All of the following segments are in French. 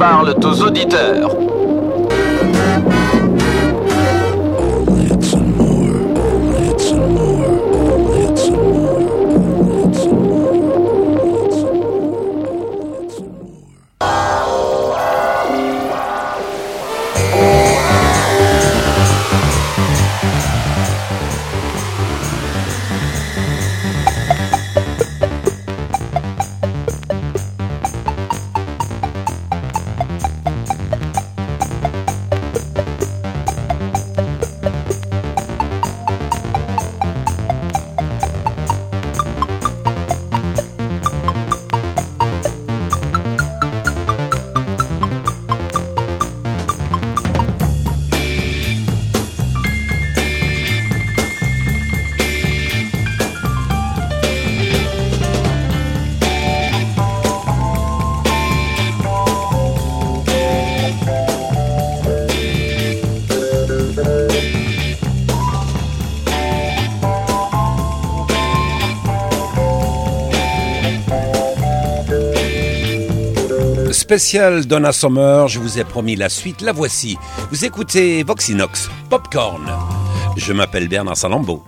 parlent aux auditeurs. Spécial Donna Summer, je vous ai promis la suite, la voici. Vous écoutez Voxinox, Popcorn. Je m'appelle Bernard Salambo.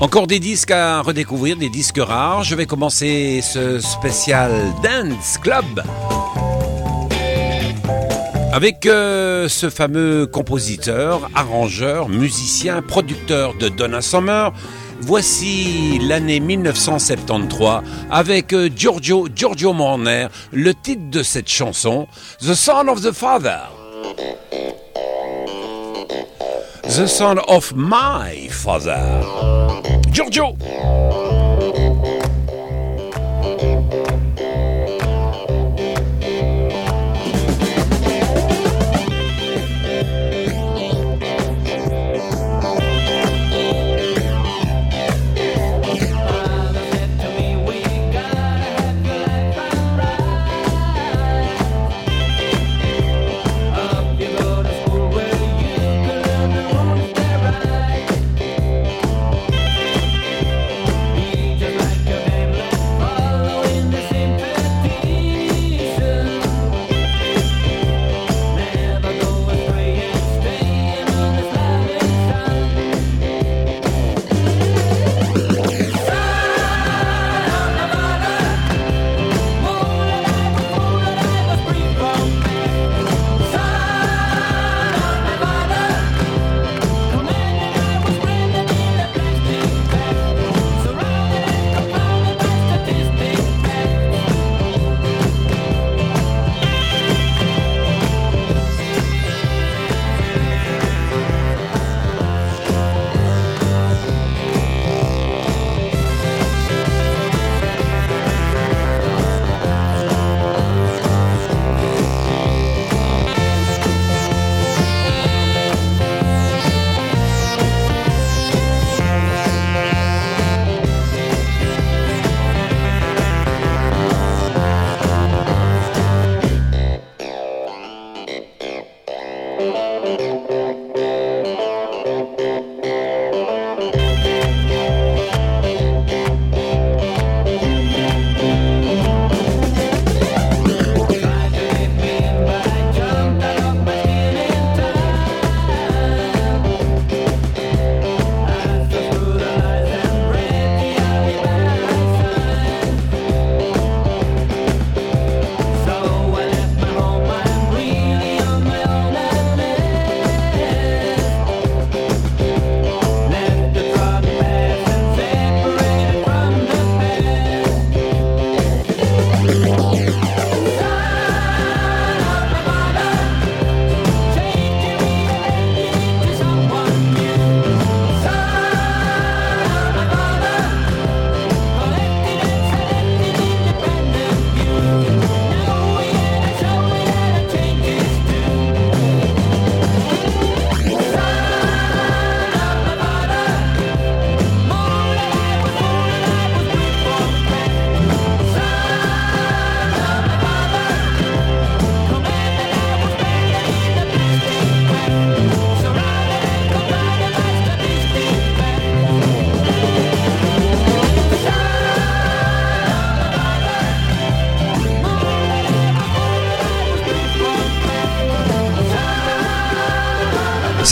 Encore des disques à redécouvrir, des disques rares. Je vais commencer ce spécial Dance Club avec euh, ce fameux compositeur, arrangeur, musicien, producteur de Donna Summer, Voici l'année 1973 avec euh, Giorgio, Giorgio Morner, le titre de cette chanson, The Son of the Father. The Son of My Father. Giorgio!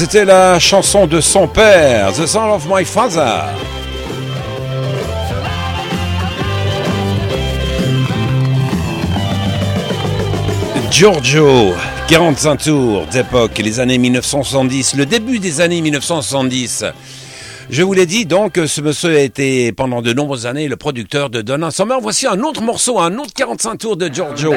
C'était la chanson de son père, The Song of My Father. Giorgio, 45 tours d'époque, les années 1970, le début des années 1970. Je vous l'ai dit, donc, ce monsieur a été pendant de nombreuses années le producteur de Donna Summer. Voici un autre morceau, un autre 45 tours de Giorgio.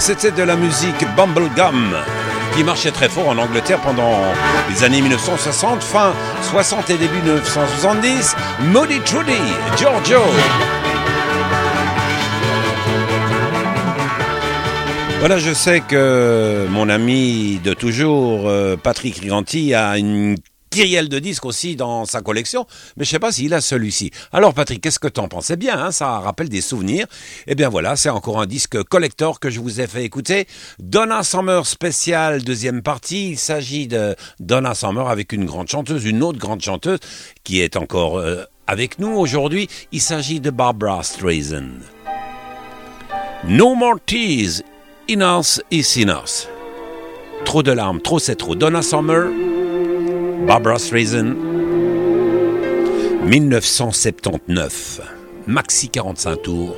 C'était de la musique Bumblegum qui marchait très fort en Angleterre pendant les années 1960, fin 60 et début 1970. Moody Trudy, Giorgio. Voilà, je sais que mon ami de toujours, euh, Patrick Riganti, a une Kyriel de disques aussi dans sa collection, mais je sais pas s'il a celui-ci. Alors Patrick, qu'est-ce que t'en penses? C'est bien, hein, ça rappelle des souvenirs. Eh bien voilà, c'est encore un disque collector que je vous ai fait écouter. Donna Summer spécial, deuxième partie. Il s'agit de Donna Summer avec une grande chanteuse, une autre grande chanteuse qui est encore euh, avec nous aujourd'hui. Il s'agit de Barbara Streisand. No more tears, us is us. Trop de larmes, trop c'est trop. Donna Summer. Barbara Streisand, 1979, maxi 45 tours,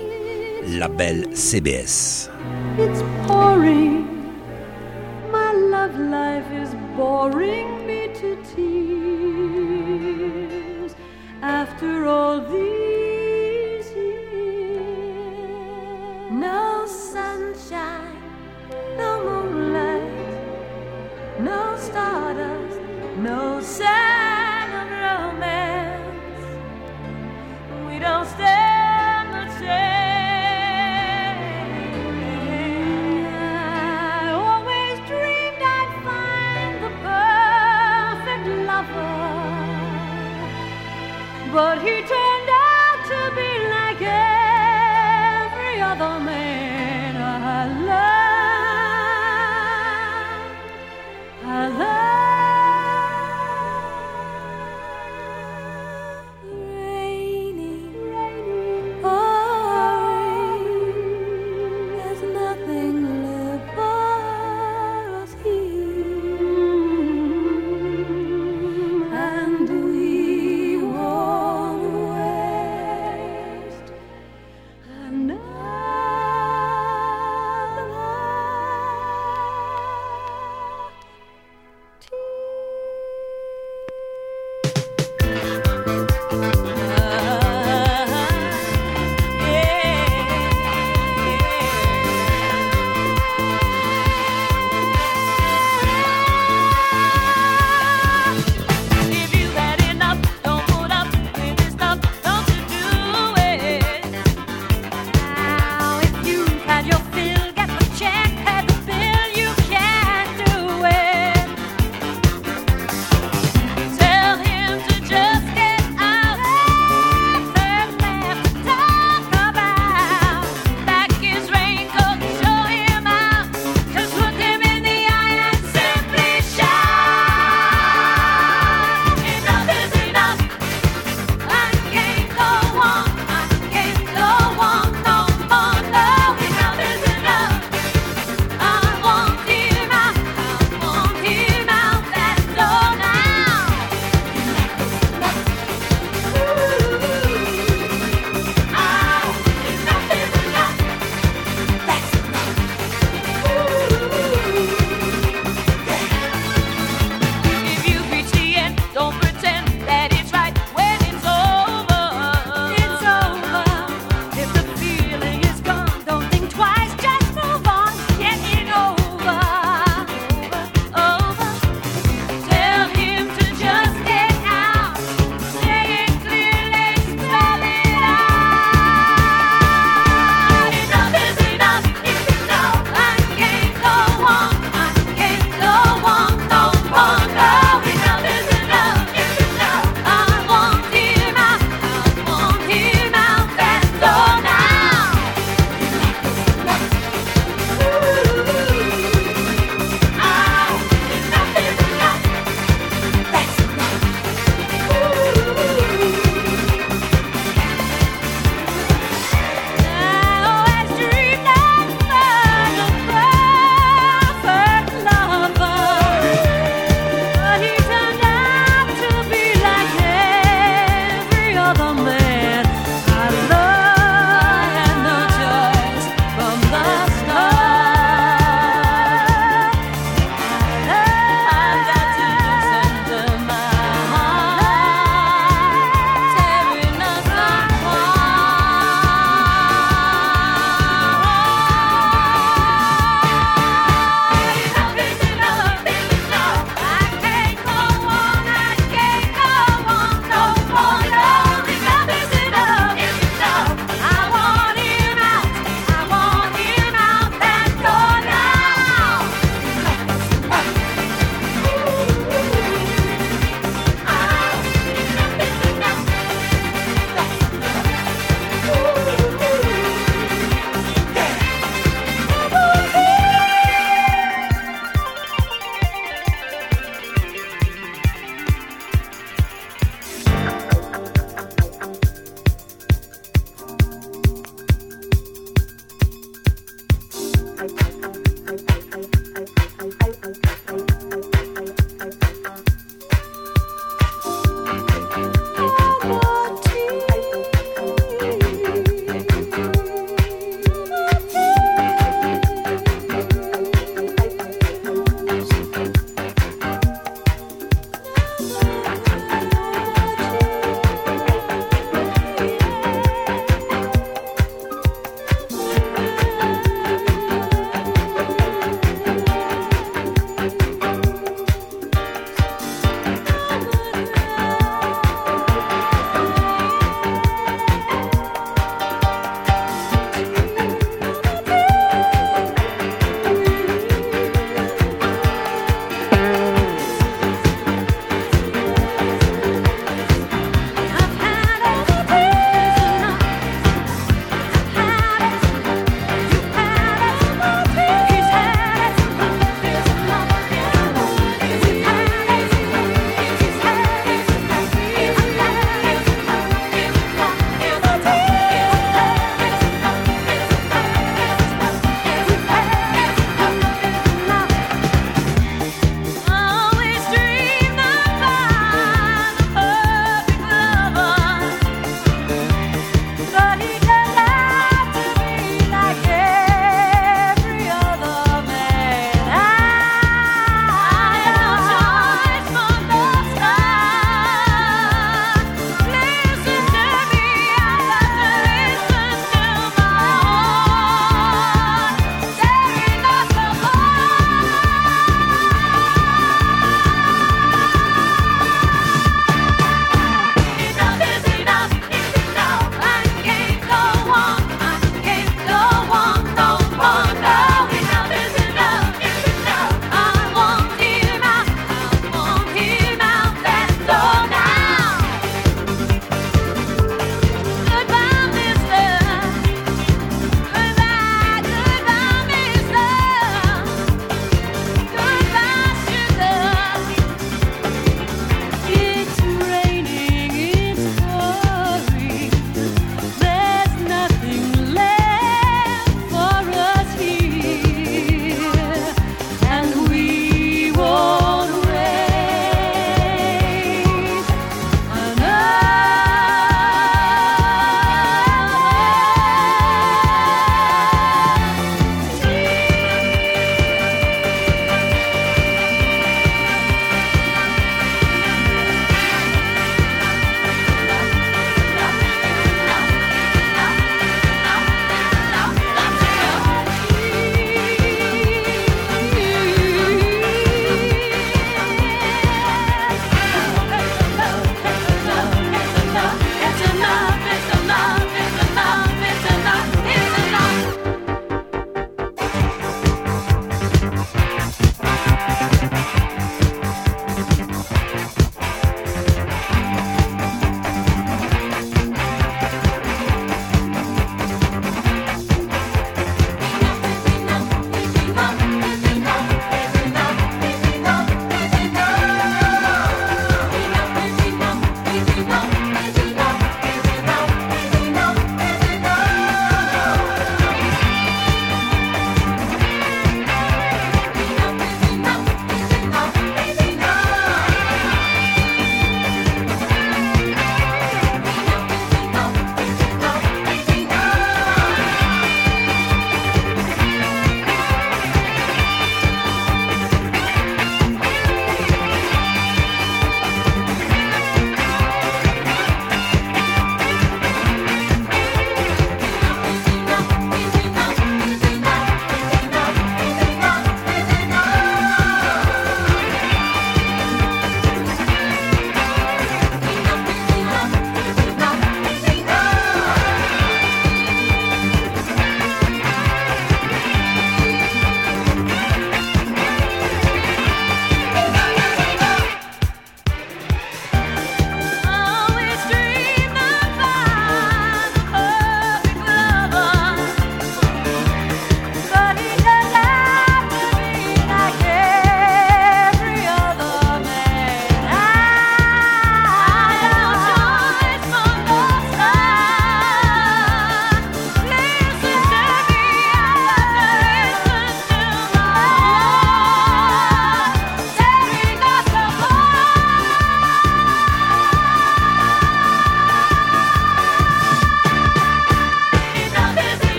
label CBS. It's pouring, my love life is boring me to tears after all these years. No sunshine, no moonlight, no stardust no sign of romance. We don't stand the chance. I always dreamed I'd find the perfect lover, but he turned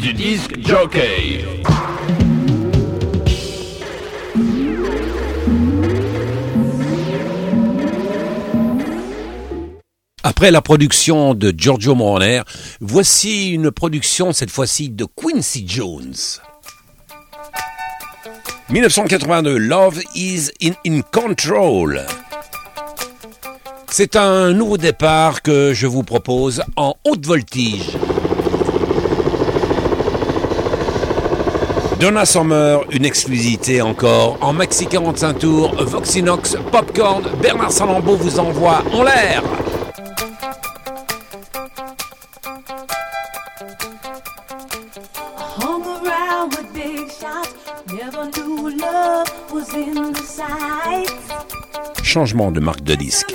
du disque jockey. Après la production de Giorgio Moroner, voici une production cette fois-ci de Quincy Jones. 1982, Love is in, in Control. C'est un nouveau départ que je vous propose en haute voltige. Donna Summer, une exclusivité encore. En maxi 45 tours, Voxinox, Popcorn, Bernard Salambeau vous envoie en l'air. Changement de marque de disque.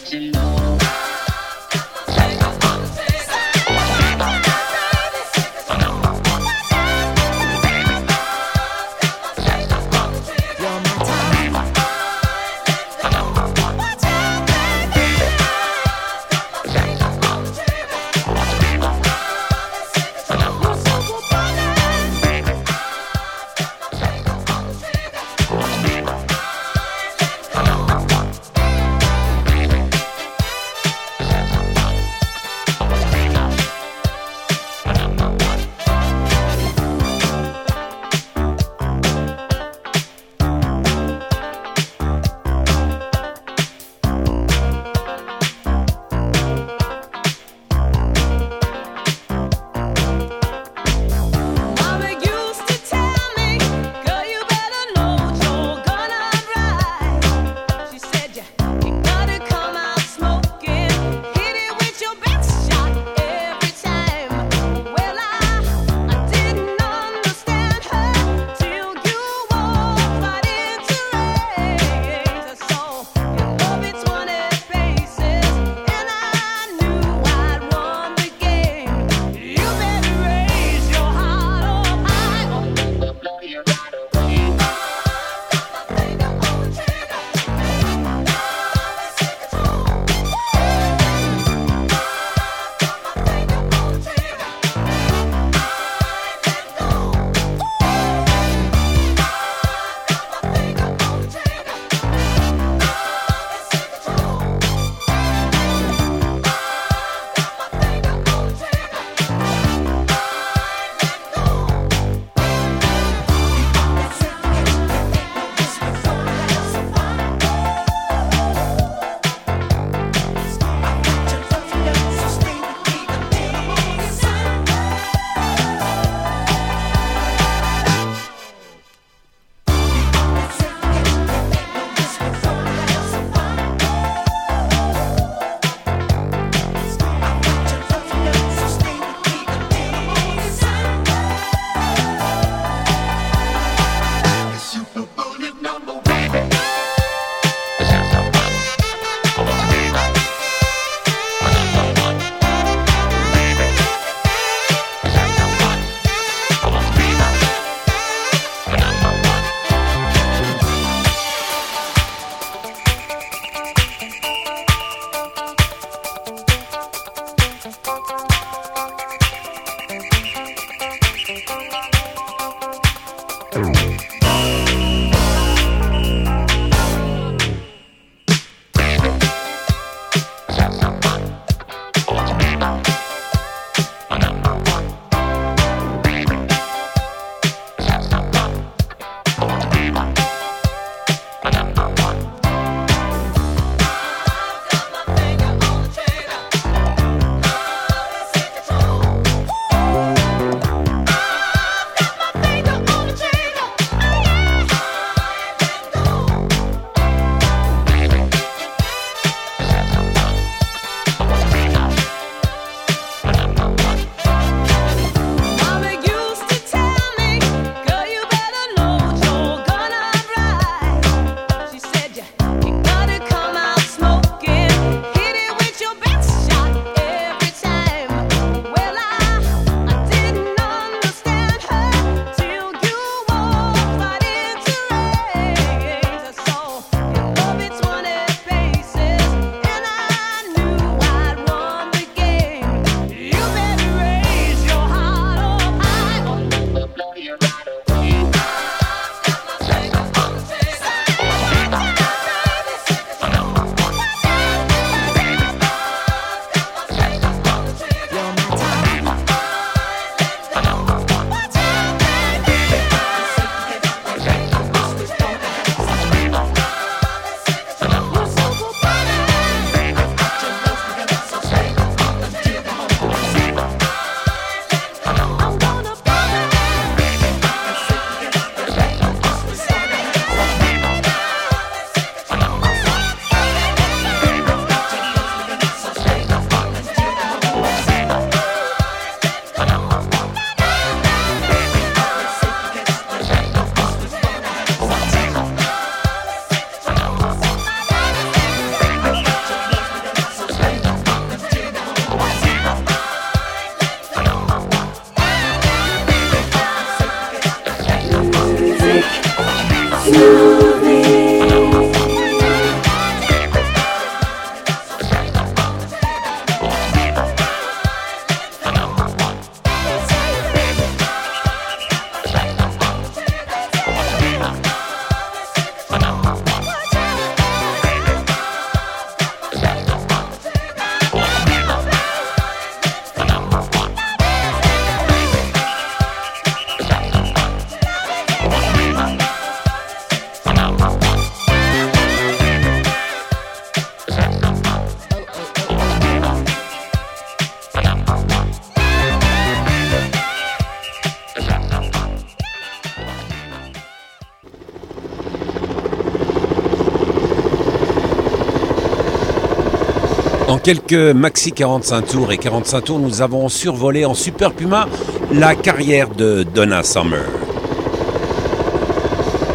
quelques maxi 45 tours et 45 tours, nous avons survolé en Super Puma la carrière de Donna Summer.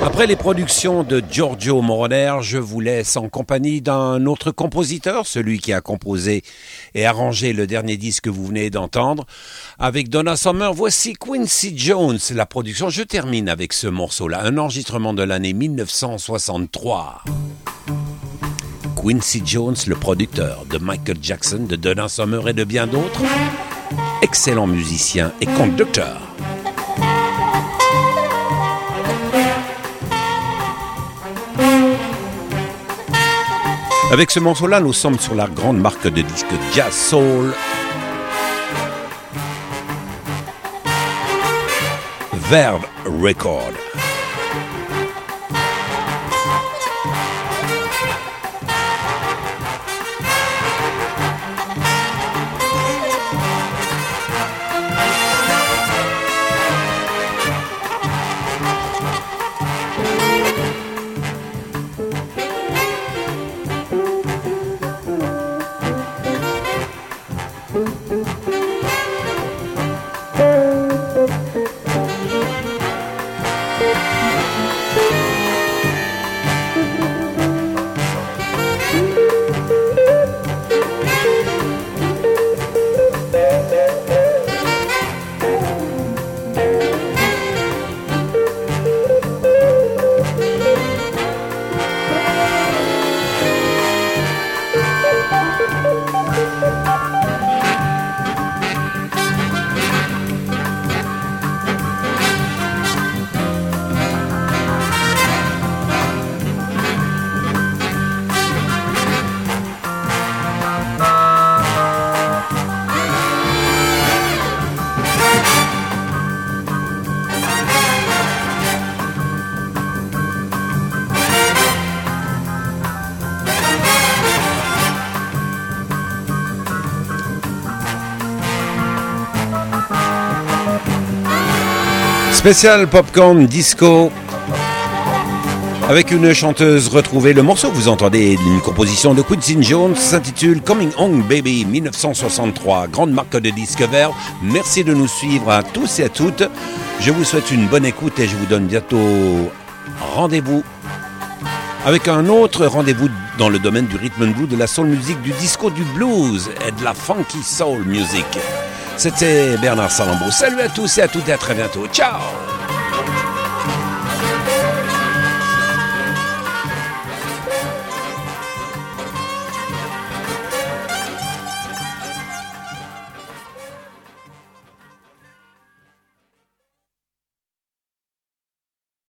Après les productions de Giorgio Moroder, je vous laisse en compagnie d'un autre compositeur, celui qui a composé et arrangé le dernier disque que vous venez d'entendre. Avec Donna Summer, voici Quincy Jones, la production. Je termine avec ce morceau-là, un enregistrement de l'année 1963. Quincy Jones, le producteur de Michael Jackson, de Donna Summer et de bien d'autres. Excellent musicien et conducteur. Avec ce morceau-là, nous sommes sur la grande marque de disques Jazz Soul. Verve Record. Spécial Popcorn Disco avec une chanteuse retrouvée. Le morceau que vous entendez d'une composition de Quincy Jones s'intitule Coming Home Baby 1963, grande marque de disque vert. Merci de nous suivre à tous et à toutes. Je vous souhaite une bonne écoute et je vous donne bientôt rendez-vous avec un autre rendez-vous dans le domaine du rhythm and blues, de la soul music, du disco, du blues et de la funky soul music. C'était Bernard Salambo. Salut à tous et à toutes et à très bientôt. Ciao